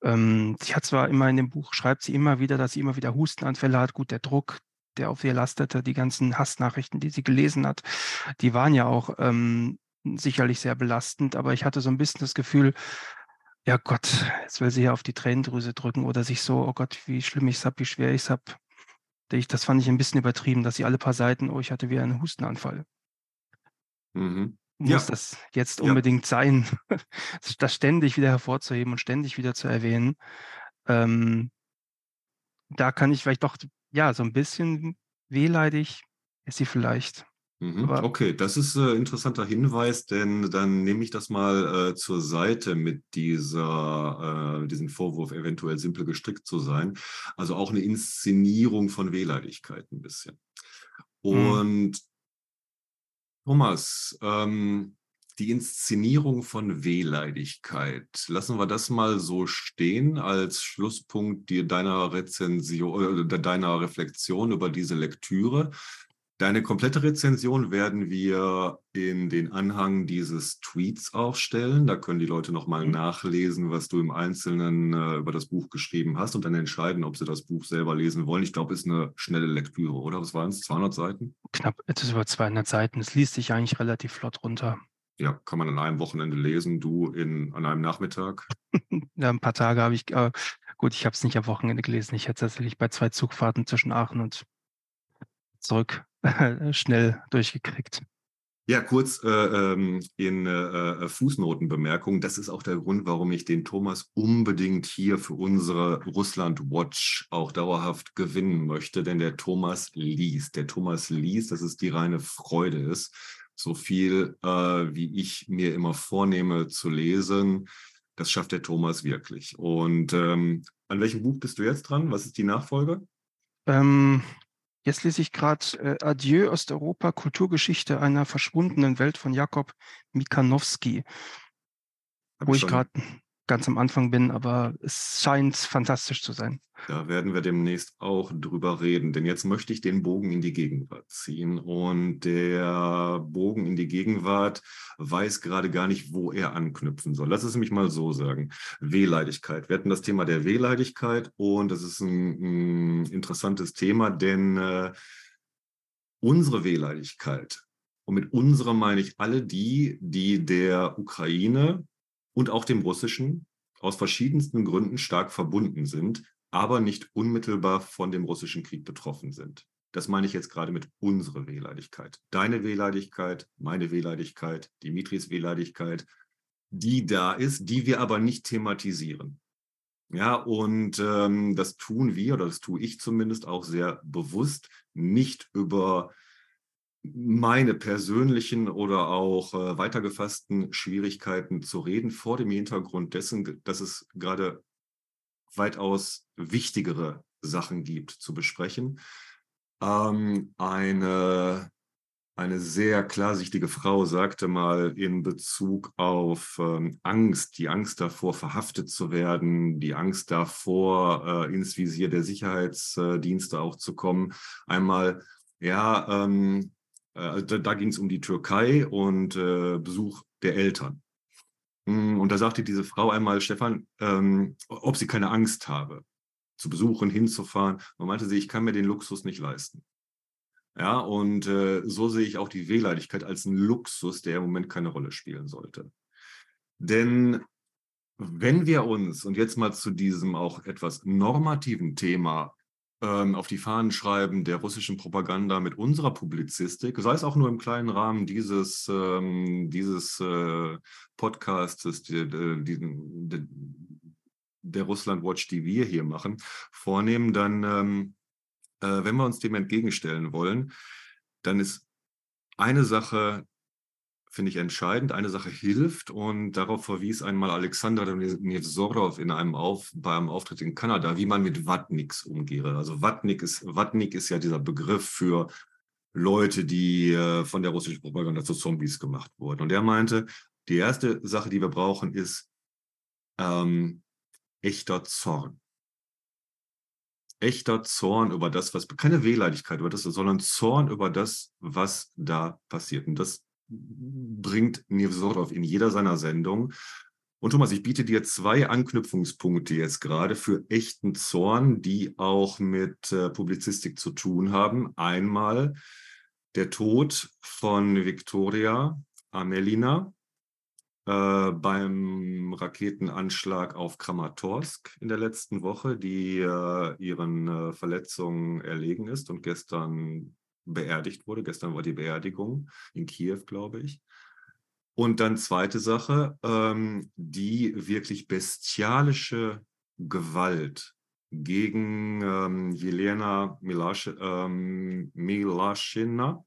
Speaker 2: Ähm, sie hat zwar immer in dem Buch, schreibt sie immer wieder, dass sie immer wieder Hustenanfälle hat. Gut, der Druck, der auf ihr lastete, die ganzen Hassnachrichten, die sie gelesen hat, die waren ja auch ähm, sicherlich sehr belastend, aber ich hatte so ein bisschen das Gefühl, ja Gott, jetzt will sie ja auf die Tränendrüse drücken oder sich so, oh Gott, wie schlimm ich es habe, wie schwer ich es habe. Das fand ich ein bisschen übertrieben, dass sie alle paar Seiten, oh, ich hatte wieder einen Hustenanfall. Mhm. Muss ja. das jetzt unbedingt ja. sein, das ständig wieder hervorzuheben und ständig wieder zu erwähnen? Ähm, da kann ich vielleicht doch ja, so ein bisschen wehleidig ist sie vielleicht.
Speaker 1: Mhm, okay, das ist ein äh, interessanter Hinweis, denn dann nehme ich das mal äh, zur Seite mit dieser, äh, diesem Vorwurf, eventuell simpel gestrickt zu sein. Also auch eine Inszenierung von Wehleidigkeit ein bisschen. Mhm. Und mhm. Thomas, ähm, die Inszenierung von Wehleidigkeit. Lassen wir das mal so stehen als Schlusspunkt deiner Rezension oder deiner Reflexion über diese Lektüre. Deine komplette Rezension werden wir in den Anhang dieses Tweets auch stellen. Da können die Leute nochmal mhm. nachlesen, was du im Einzelnen äh, über das Buch geschrieben hast und dann entscheiden, ob sie das Buch selber lesen wollen. Ich glaube, es ist eine schnelle Lektüre, oder? Was waren es? 200 Seiten?
Speaker 2: Knapp etwas über 200 Seiten. Es liest sich eigentlich relativ flott runter.
Speaker 1: Ja, kann man an einem Wochenende lesen, du in, an einem Nachmittag?
Speaker 2: ja, ein paar Tage habe ich, äh, gut, ich habe es nicht am Wochenende gelesen. Ich hätte es tatsächlich bei zwei Zugfahrten zwischen Aachen und zurück schnell durchgekriegt.
Speaker 1: Ja, kurz äh, ähm, in äh, äh, Fußnotenbemerkung. Das ist auch der Grund, warum ich den Thomas unbedingt hier für unsere Russland Watch auch dauerhaft gewinnen möchte. Denn der Thomas liest. Der Thomas liest, dass es die reine Freude ist. So viel, äh, wie ich mir immer vornehme zu lesen, das schafft der Thomas wirklich. Und ähm, an welchem Buch bist du jetzt dran? Was ist die Nachfolge?
Speaker 2: Ähm, Jetzt lese ich gerade äh, Adieu Osteuropa, Kulturgeschichte einer verschwundenen Welt von Jakob Mikanowski, wo ich gerade ganz am Anfang bin, aber es scheint fantastisch zu sein.
Speaker 1: Da werden wir demnächst auch drüber reden, denn jetzt möchte ich den Bogen in die Gegenwart ziehen und der Bogen in die Gegenwart weiß gerade gar nicht, wo er anknüpfen soll. Lass es mich mal so sagen. Wehleidigkeit. Wir hatten das Thema der Wehleidigkeit und das ist ein, ein interessantes Thema, denn äh, unsere Wehleidigkeit und mit unserer meine ich alle die, die der Ukraine und auch dem Russischen aus verschiedensten Gründen stark verbunden sind, aber nicht unmittelbar von dem russischen Krieg betroffen sind. Das meine ich jetzt gerade mit unserer Wehleidigkeit. Deine Wehleidigkeit, meine Wehleidigkeit, Dimitris Wehleidigkeit, die da ist, die wir aber nicht thematisieren. Ja, und ähm, das tun wir, oder das tue ich zumindest auch sehr bewusst, nicht über meine persönlichen oder auch äh, weitergefassten Schwierigkeiten zu reden, vor dem Hintergrund dessen, dass es gerade weitaus wichtigere Sachen gibt zu besprechen. Ähm, eine, eine sehr klarsichtige Frau sagte mal in Bezug auf ähm, Angst, die Angst davor, verhaftet zu werden, die Angst davor, äh, ins Visier der Sicherheitsdienste auch zu kommen, einmal, ja, ähm, äh, da, da ging es um die Türkei und äh, Besuch der Eltern. Mm, und da sagte diese Frau einmal, Stefan, ähm, ob sie keine Angst habe, zu besuchen, hinzufahren. Man meinte sie, ich kann mir den Luxus nicht leisten. Ja, und äh, so sehe ich auch die Wehleidigkeit als einen Luxus, der im Moment keine Rolle spielen sollte. Denn wenn wir uns, und jetzt mal zu diesem auch etwas normativen Thema ähm, auf die Fahnen schreiben der russischen Propaganda mit unserer Publizistik, sei es auch nur im kleinen Rahmen dieses, ähm, dieses äh, Podcasts, die, die, die, der Russland Watch, die wir hier machen, vornehmen, dann, ähm, äh, wenn wir uns dem entgegenstellen wollen, dann ist eine Sache finde ich entscheidend. Eine Sache hilft und darauf verwies einmal Alexander Nevzorov in einem Auf, bei einem Auftritt in Kanada, wie man mit Watniks umgehe. Also Watnik ist, Watnik ist ja dieser Begriff für Leute, die äh, von der russischen Propaganda zu Zombies gemacht wurden. Und er meinte, die erste Sache, die wir brauchen, ist ähm, echter Zorn. Echter Zorn über das, was, keine Wehleidigkeit über das, sondern Zorn über das, was da passiert. Und das bringt Nevzorov in jeder seiner Sendungen. Und Thomas, ich biete dir zwei Anknüpfungspunkte jetzt gerade für echten Zorn, die auch mit äh, Publizistik zu tun haben. Einmal der Tod von Viktoria Amelina äh, beim Raketenanschlag auf Kramatorsk in der letzten Woche, die äh, ihren äh, Verletzungen erlegen ist und gestern beerdigt wurde. Gestern war die Beerdigung in Kiew, glaube ich. Und dann zweite Sache, ähm, die wirklich bestialische Gewalt gegen ähm, Jelena Milasch, ähm, Milaschina,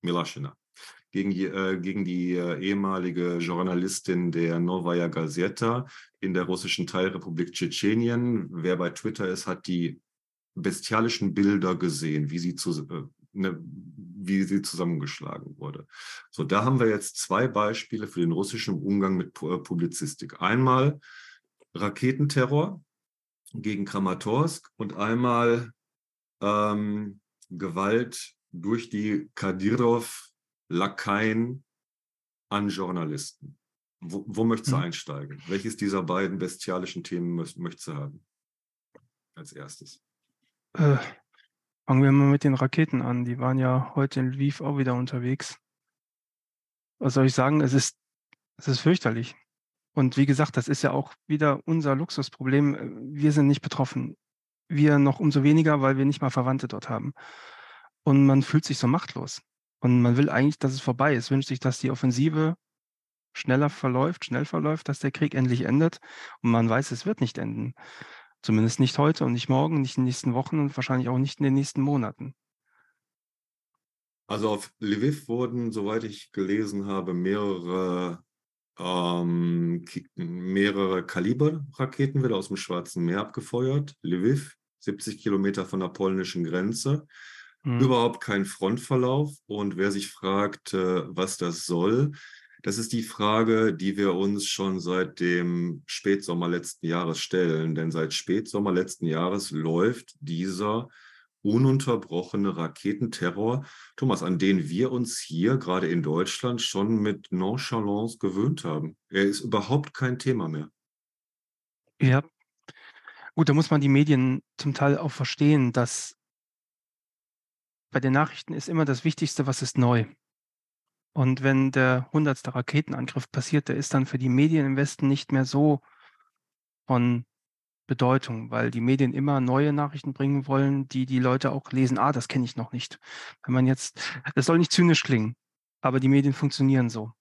Speaker 1: Milaschina, gegen, äh, gegen die äh, ehemalige Journalistin der Novaya Gazeta in der russischen Teilrepublik Tschetschenien. Wer bei Twitter ist, hat die bestialischen Bilder gesehen, wie sie zu, äh, ne, wie sie zusammengeschlagen wurde. So, da haben wir jetzt zwei Beispiele für den russischen Umgang mit äh, Publizistik. Einmal Raketenterror gegen Kramatorsk und einmal ähm, Gewalt durch die Kadyrov-Lakaien an Journalisten. Wo, wo möchtest du hm. einsteigen? Welches dieser beiden bestialischen Themen möchtest du haben? Als erstes.
Speaker 2: Äh, fangen wir mal mit den Raketen an. Die waren ja heute in Lviv auch wieder unterwegs. Was soll ich sagen? Es ist, es ist fürchterlich. Und wie gesagt, das ist ja auch wieder unser Luxusproblem. Wir sind nicht betroffen. Wir noch umso weniger, weil wir nicht mal Verwandte dort haben. Und man fühlt sich so machtlos. Und man will eigentlich, dass es vorbei ist, wünscht sich, dass die Offensive schneller verläuft, schnell verläuft, dass der Krieg endlich endet. Und man weiß, es wird nicht enden. Zumindest nicht heute und nicht morgen, nicht in den nächsten Wochen und wahrscheinlich auch nicht in den nächsten Monaten.
Speaker 1: Also auf Lviv wurden, soweit ich gelesen habe, mehrere, ähm, mehrere Kaliberraketen wieder aus dem Schwarzen Meer abgefeuert. Lviv, 70 Kilometer von der polnischen Grenze. Mhm. Überhaupt kein Frontverlauf. Und wer sich fragt, äh, was das soll, das ist die Frage, die wir uns schon seit dem Spätsommer letzten Jahres stellen. Denn seit Spätsommer letzten Jahres läuft dieser ununterbrochene Raketenterror, Thomas, an den wir uns hier gerade in Deutschland schon mit Nonchalance gewöhnt haben. Er ist überhaupt kein Thema mehr.
Speaker 2: Ja. Gut, da muss man die Medien zum Teil auch verstehen, dass bei den Nachrichten ist immer das Wichtigste, was ist neu. Und wenn der hundertste Raketenangriff passiert, der ist dann für die Medien im Westen nicht mehr so von Bedeutung, weil die Medien immer neue Nachrichten bringen wollen, die die Leute auch lesen. Ah, das kenne ich noch nicht. Wenn man jetzt, das soll nicht zynisch klingen, aber die Medien funktionieren so.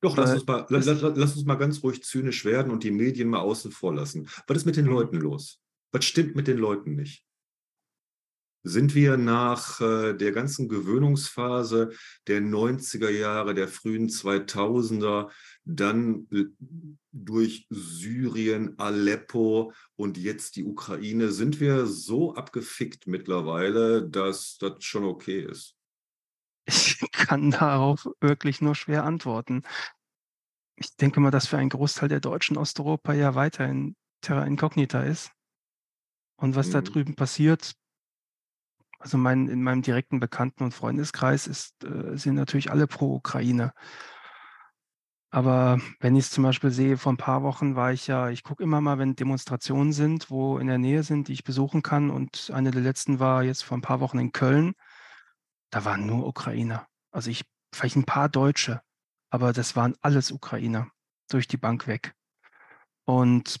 Speaker 1: Doch, lass, äh, uns mal, lass, lass, uns mal ganz ruhig zynisch werden und die Medien mal außen vor lassen. Was ist mit den mhm. Leuten los? Was stimmt mit den Leuten nicht? Sind wir nach äh, der ganzen Gewöhnungsphase der 90er Jahre, der frühen 2000er, dann äh, durch Syrien, Aleppo und jetzt die Ukraine, sind wir so abgefickt mittlerweile, dass das schon okay ist?
Speaker 2: Ich kann darauf wirklich nur schwer antworten. Ich denke mal, dass für einen Großteil der Deutschen Osteuropa ja weiterhin Terra Incognita ist. Und was mhm. da drüben passiert, also mein, in meinem direkten Bekannten- und Freundeskreis ist, äh, sind natürlich alle pro Ukraine. Aber wenn ich es zum Beispiel sehe, vor ein paar Wochen war ich ja, ich gucke immer mal, wenn Demonstrationen sind, wo in der Nähe sind, die ich besuchen kann. Und eine der letzten war jetzt vor ein paar Wochen in Köln. Da waren nur Ukrainer. Also ich, vielleicht ein paar Deutsche, aber das waren alles Ukrainer durch die Bank weg. Und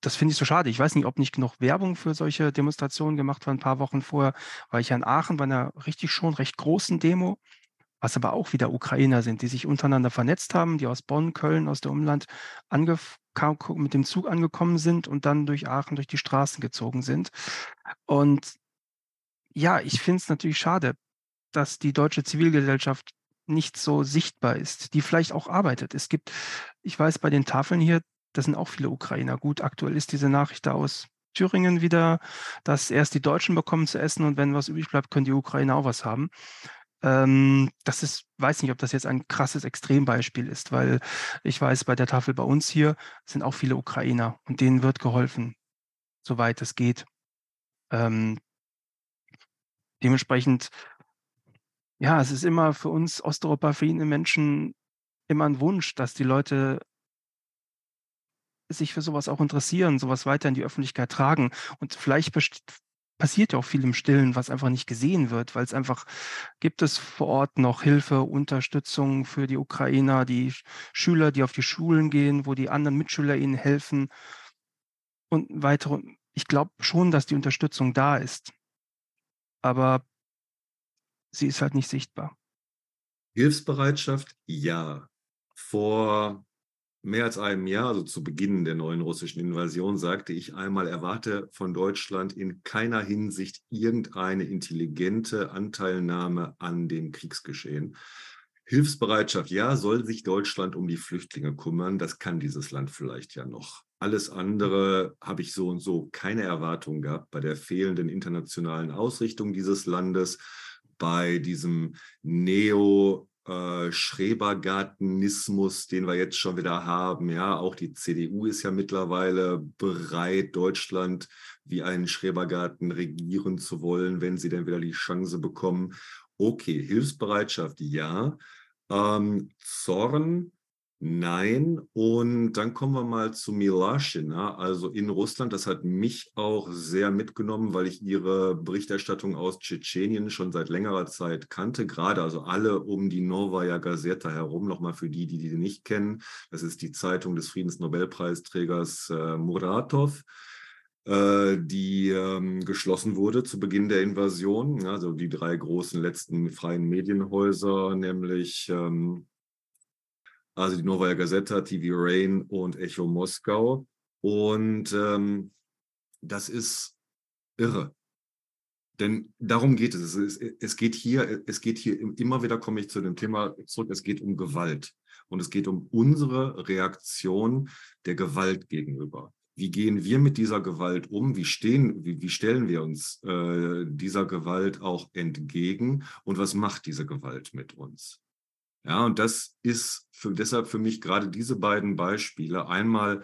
Speaker 2: das finde ich so schade. Ich weiß nicht, ob nicht genug Werbung für solche Demonstrationen gemacht war ein paar Wochen vorher, weil ich ja in Aachen bei einer richtig schon recht großen Demo, was aber auch wieder Ukrainer sind, die sich untereinander vernetzt haben, die aus Bonn, Köln, aus dem Umland mit dem Zug angekommen sind und dann durch Aachen durch die Straßen gezogen sind. Und ja, ich finde es natürlich schade, dass die deutsche Zivilgesellschaft nicht so sichtbar ist, die vielleicht auch arbeitet. Es gibt, ich weiß, bei den Tafeln hier das sind auch viele Ukrainer. Gut, aktuell ist diese Nachricht da aus Thüringen wieder, dass erst die Deutschen bekommen zu essen und wenn was übrig bleibt, können die Ukrainer auch was haben. Ähm, das ist, weiß nicht, ob das jetzt ein krasses Extrembeispiel ist, weil ich weiß, bei der Tafel bei uns hier sind auch viele Ukrainer und denen wird geholfen, soweit es geht. Ähm, dementsprechend, ja, es ist immer für uns osteuropäische Menschen immer ein Wunsch, dass die Leute sich für sowas auch interessieren, sowas weiter in die Öffentlichkeit tragen. Und vielleicht passiert ja auch viel im Stillen, was einfach nicht gesehen wird, weil es einfach gibt es vor Ort noch Hilfe, Unterstützung für die Ukrainer, die Schüler, die auf die Schulen gehen, wo die anderen Mitschüler ihnen helfen und weitere. Ich glaube schon, dass die Unterstützung da ist, aber sie ist halt nicht sichtbar.
Speaker 1: Hilfsbereitschaft, ja. Vor mehr als einem Jahr, also zu Beginn der neuen russischen Invasion, sagte ich einmal, erwarte von Deutschland in keiner Hinsicht irgendeine intelligente Anteilnahme an dem Kriegsgeschehen. Hilfsbereitschaft, ja, soll sich Deutschland um die Flüchtlinge kümmern. Das kann dieses Land vielleicht ja noch. Alles andere habe ich so und so keine Erwartung gehabt bei der fehlenden internationalen Ausrichtung dieses Landes, bei diesem Neo- äh, Schrebergartenismus, den wir jetzt schon wieder haben. Ja, auch die CDU ist ja mittlerweile bereit, Deutschland wie einen Schrebergarten regieren zu wollen, wenn sie denn wieder die Chance bekommen. Okay, Hilfsbereitschaft ja. Ähm, Zorn Nein, und dann kommen wir mal zu Milaschina, also in Russland. Das hat mich auch sehr mitgenommen, weil ich ihre Berichterstattung aus Tschetschenien schon seit längerer Zeit kannte, gerade also alle um die Novaya Gazeta herum, nochmal für die, die die nicht kennen. Das ist die Zeitung des Friedensnobelpreisträgers äh, Muratov äh, die ähm, geschlossen wurde zu Beginn der Invasion. Also die drei großen letzten freien Medienhäuser, nämlich ähm, also die Novaya Gazeta, TV Rain und Echo Moskau. Und ähm, das ist irre. Denn darum geht es. Es, es. geht hier, es geht hier immer wieder, komme ich zu dem Thema zurück, es geht um Gewalt. Und es geht um unsere Reaktion der Gewalt gegenüber. Wie gehen wir mit dieser Gewalt um? Wie, stehen, wie, wie stellen wir uns äh, dieser Gewalt auch entgegen? Und was macht diese Gewalt mit uns? Ja, und das ist für, deshalb für mich gerade diese beiden Beispiele. Einmal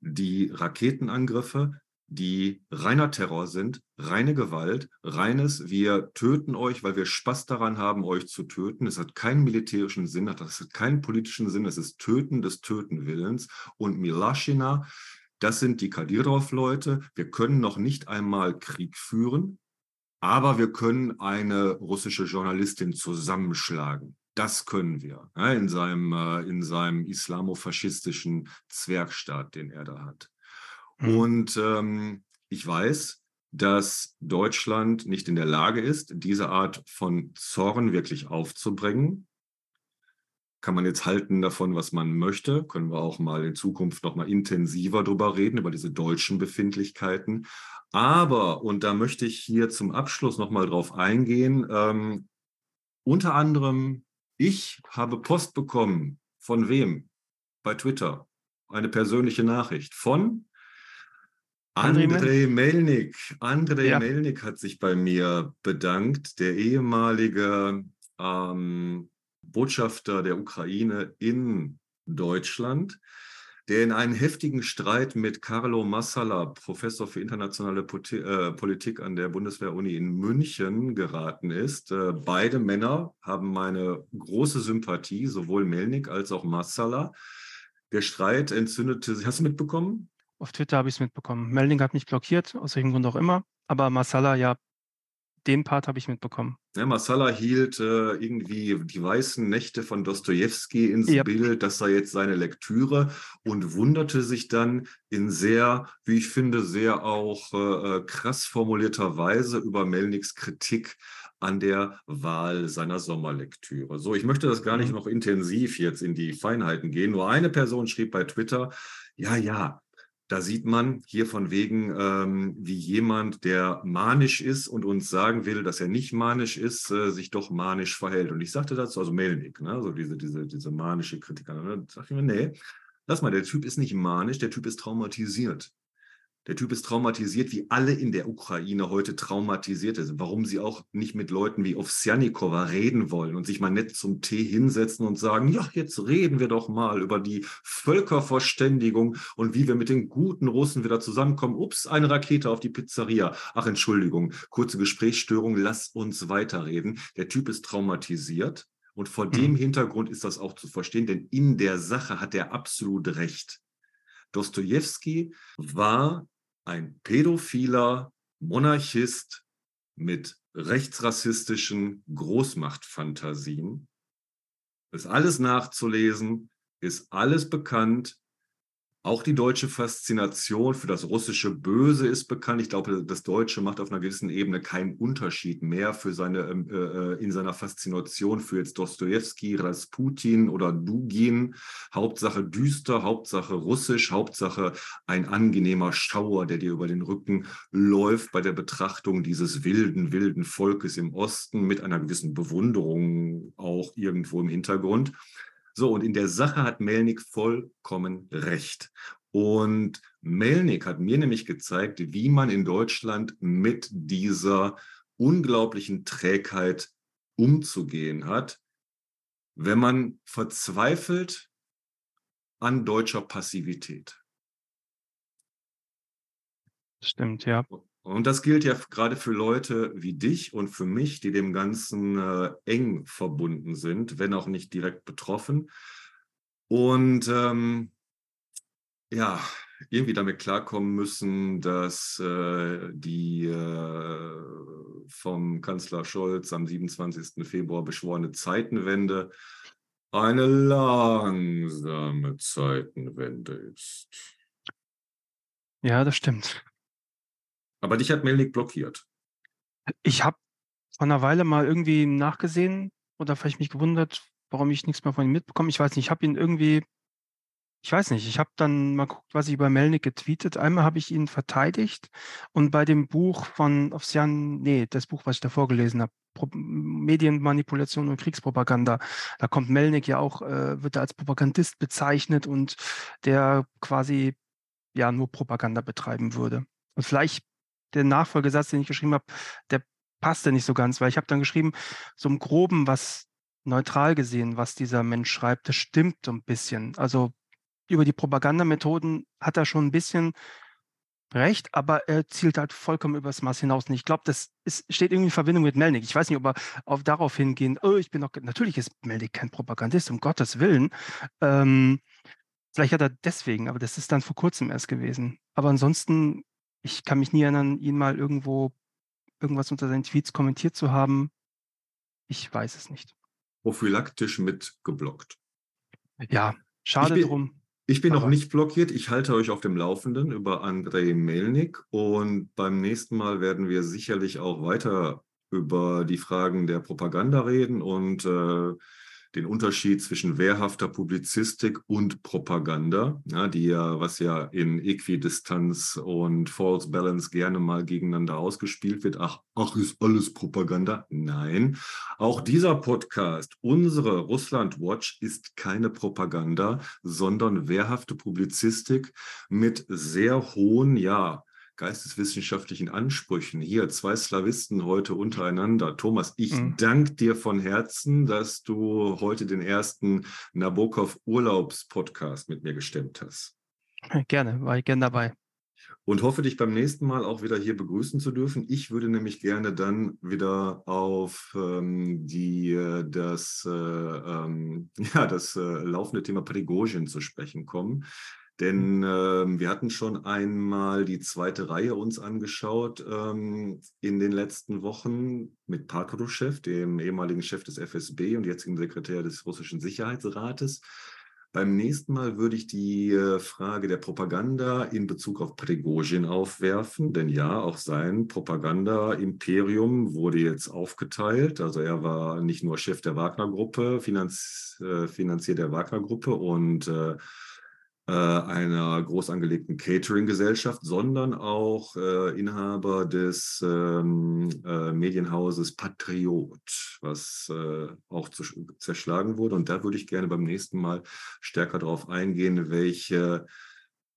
Speaker 1: die Raketenangriffe, die reiner Terror sind, reine Gewalt, reines, wir töten euch, weil wir Spaß daran haben, euch zu töten. Es hat keinen militärischen Sinn, das hat keinen politischen Sinn, es ist Töten des Tötenwillens. Und Milaschina, das sind die Kadyrov-Leute. Wir können noch nicht einmal Krieg führen, aber wir können eine russische Journalistin zusammenschlagen. Das können wir ja, in, seinem, äh, in seinem islamofaschistischen Zwergstaat, den er da hat. Mhm. Und ähm, ich weiß, dass Deutschland nicht in der Lage ist, diese Art von Zorn wirklich aufzubringen. Kann man jetzt halten davon, was man möchte. Können wir auch mal in Zukunft noch mal intensiver darüber reden, über diese deutschen Befindlichkeiten. Aber, und da möchte ich hier zum Abschluss noch mal drauf eingehen, ähm, unter anderem ich habe Post bekommen. Von wem? Bei Twitter. Eine persönliche Nachricht von Andrei Melnik. Andrei ja. Melnik hat sich bei mir bedankt, der ehemalige ähm, Botschafter der Ukraine in Deutschland der in einen heftigen Streit mit Carlo Massala, Professor für internationale äh, Politik an der Bundeswehr-Uni in München, geraten ist. Äh, beide Männer haben meine große Sympathie, sowohl Melnik als auch Massala. Der Streit entzündete sich. Hast du mitbekommen?
Speaker 2: Auf Twitter habe ich es mitbekommen. Melnik hat mich blockiert, aus welchem Grund auch immer. Aber Massala ja den Part habe ich mitbekommen.
Speaker 1: Ja, Masala hielt äh, irgendwie die weißen Nächte von Dostoevsky ins yep. Bild, das sei jetzt seine Lektüre und wunderte sich dann in sehr, wie ich finde, sehr auch äh, äh krass formulierter Weise über Melniks Kritik an der Wahl seiner Sommerlektüre. So, ich möchte das gar nicht mhm. noch intensiv jetzt in die Feinheiten gehen. Nur eine Person schrieb bei Twitter, ja, ja, da sieht man hier von wegen, ähm, wie jemand, der manisch ist und uns sagen will, dass er nicht manisch ist, äh, sich doch manisch verhält. Und ich sagte dazu, also Melnik, ne, so diese, diese, diese manische Kritiker, ne, da dachte ich mir, nee, lass mal, der Typ ist nicht manisch, der Typ ist traumatisiert. Der Typ ist traumatisiert, wie alle in der Ukraine heute traumatisiert sind. Warum sie auch nicht mit Leuten wie Ovsjanikova reden wollen und sich mal nett zum Tee hinsetzen und sagen, ja, jetzt reden wir doch mal über die Völkerverständigung und wie wir mit den guten Russen wieder zusammenkommen. Ups, eine Rakete auf die Pizzeria. Ach, Entschuldigung, kurze Gesprächsstörung, lass uns weiterreden. Der Typ ist traumatisiert. Und vor mhm. dem Hintergrund ist das auch zu verstehen, denn in der Sache hat er absolut recht. Dostoevsky war ein pädophiler Monarchist mit rechtsrassistischen Großmachtfantasien. Ist alles nachzulesen, ist alles bekannt. Auch die deutsche Faszination für das russische Böse ist bekannt. Ich glaube, das Deutsche macht auf einer gewissen Ebene keinen Unterschied mehr für seine, ähm, äh, äh, in seiner Faszination für jetzt Dostoevsky, Rasputin oder Dugin. Hauptsache düster, Hauptsache russisch, Hauptsache ein angenehmer Schauer, der dir über den Rücken läuft bei der Betrachtung dieses wilden, wilden Volkes im Osten mit einer gewissen Bewunderung auch irgendwo im Hintergrund. So, und in der Sache hat Melnik vollkommen recht. Und Melnik hat mir nämlich gezeigt, wie man in Deutschland mit dieser unglaublichen Trägheit umzugehen hat, wenn man verzweifelt an deutscher Passivität.
Speaker 2: Stimmt, ja.
Speaker 1: Und das gilt ja gerade für Leute wie dich und für mich, die dem Ganzen äh, eng verbunden sind, wenn auch nicht direkt betroffen. Und ähm, ja, irgendwie damit klarkommen müssen, dass äh, die äh, vom Kanzler Scholz am 27. Februar beschworene Zeitenwende eine langsame Zeitenwende ist.
Speaker 2: Ja, das stimmt.
Speaker 1: Aber dich hat Melnik blockiert.
Speaker 2: Ich habe vor einer Weile mal irgendwie nachgesehen oder vielleicht mich gewundert, warum ich nichts mehr von ihm mitbekomme. Ich weiß nicht, ich habe ihn irgendwie ich weiß nicht, ich habe dann mal geguckt, was ich über Melnik getweetet. Einmal habe ich ihn verteidigt und bei dem Buch von Ovsian, nee, das Buch, was ich davor gelesen habe, Medienmanipulation und Kriegspropaganda, da kommt Melnik ja auch, äh, wird er als Propagandist bezeichnet und der quasi ja nur Propaganda betreiben würde. Und vielleicht der Nachfolgesatz, den ich geschrieben habe, der passte nicht so ganz, weil ich habe dann geschrieben, so im Groben, was neutral gesehen, was dieser Mensch schreibt, das stimmt so ein bisschen. Also über die Propagandamethoden hat er schon ein bisschen recht, aber er zielt halt vollkommen übers Maß hinaus. Und ich glaube, das ist, steht irgendwie in Verbindung mit Melnik. Ich weiß nicht, ob er auf darauf hingehen, oh, ich bin doch, natürlich ist Melnik kein Propagandist, um Gottes Willen. Ähm, vielleicht hat er deswegen, aber das ist dann vor kurzem erst gewesen. Aber ansonsten, ich kann mich nie erinnern, ihn mal irgendwo irgendwas unter seinen Tweets kommentiert zu haben. Ich weiß es nicht.
Speaker 1: Prophylaktisch mitgeblockt.
Speaker 2: Ja, schade
Speaker 1: ich bin,
Speaker 2: drum.
Speaker 1: Ich bin noch nicht blockiert. Ich halte euch auf dem Laufenden über Andrei Melnik und beim nächsten Mal werden wir sicherlich auch weiter über die Fragen der Propaganda reden und äh, den Unterschied zwischen wehrhafter Publizistik und Propaganda, ja, die ja, was ja in Äquidistanz und False Balance gerne mal gegeneinander ausgespielt wird. Ach, ach, ist alles Propaganda? Nein. Auch dieser Podcast, unsere Russland Watch, ist keine Propaganda, sondern wehrhafte Publizistik mit sehr hohen, ja, geisteswissenschaftlichen Ansprüchen. Hier zwei Slawisten heute untereinander. Thomas, ich mhm. danke dir von Herzen, dass du heute den ersten Nabokov Urlaubspodcast mit mir gestemmt hast.
Speaker 2: Gerne, war ich gerne dabei.
Speaker 1: Und hoffe, dich beim nächsten Mal auch wieder hier begrüßen zu dürfen. Ich würde nämlich gerne dann wieder auf ähm, die, äh, das, äh, ähm, ja, das äh, laufende Thema Prigozhin zu sprechen kommen. Denn ähm, wir hatten schon einmal die zweite Reihe uns angeschaut ähm, in den letzten Wochen mit Patruschew, dem ehemaligen Chef des FSB und jetzigen Sekretär des russischen Sicherheitsrates. Beim nächsten Mal würde ich die äh, Frage der Propaganda in Bezug auf Prigozhin aufwerfen, denn ja, auch sein Propaganda-Imperium wurde jetzt aufgeteilt. Also er war nicht nur Chef der Wagner-Gruppe, Finanz, äh, Finanzier der Wagner-Gruppe und äh, einer groß angelegten Catering-Gesellschaft, sondern auch äh, Inhaber des ähm, äh, Medienhauses Patriot, was äh, auch zu, zerschlagen wurde. Und da würde ich gerne beim nächsten Mal stärker darauf eingehen, welche,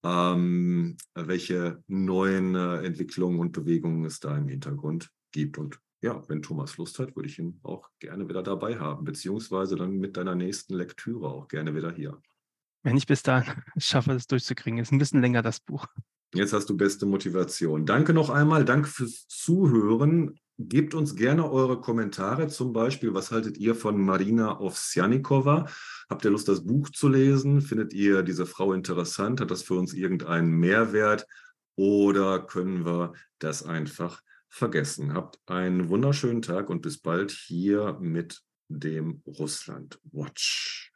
Speaker 1: ähm, welche neuen äh, Entwicklungen und Bewegungen es da im Hintergrund gibt. Und ja, wenn Thomas Lust hat, würde ich ihn auch gerne wieder dabei haben, beziehungsweise dann mit deiner nächsten Lektüre auch gerne wieder hier.
Speaker 2: Wenn ich bis dahin schaffe, das durchzukriegen. Ist ein bisschen länger das Buch.
Speaker 1: Jetzt hast du beste Motivation. Danke noch einmal. Danke fürs Zuhören. Gebt uns gerne eure Kommentare, zum Beispiel, was haltet ihr von Marina Ovsjanikova? Habt ihr Lust, das Buch zu lesen? Findet ihr diese Frau interessant? Hat das für uns irgendeinen Mehrwert? Oder können wir das einfach vergessen? Habt einen wunderschönen Tag und bis bald hier mit dem Russland Watch.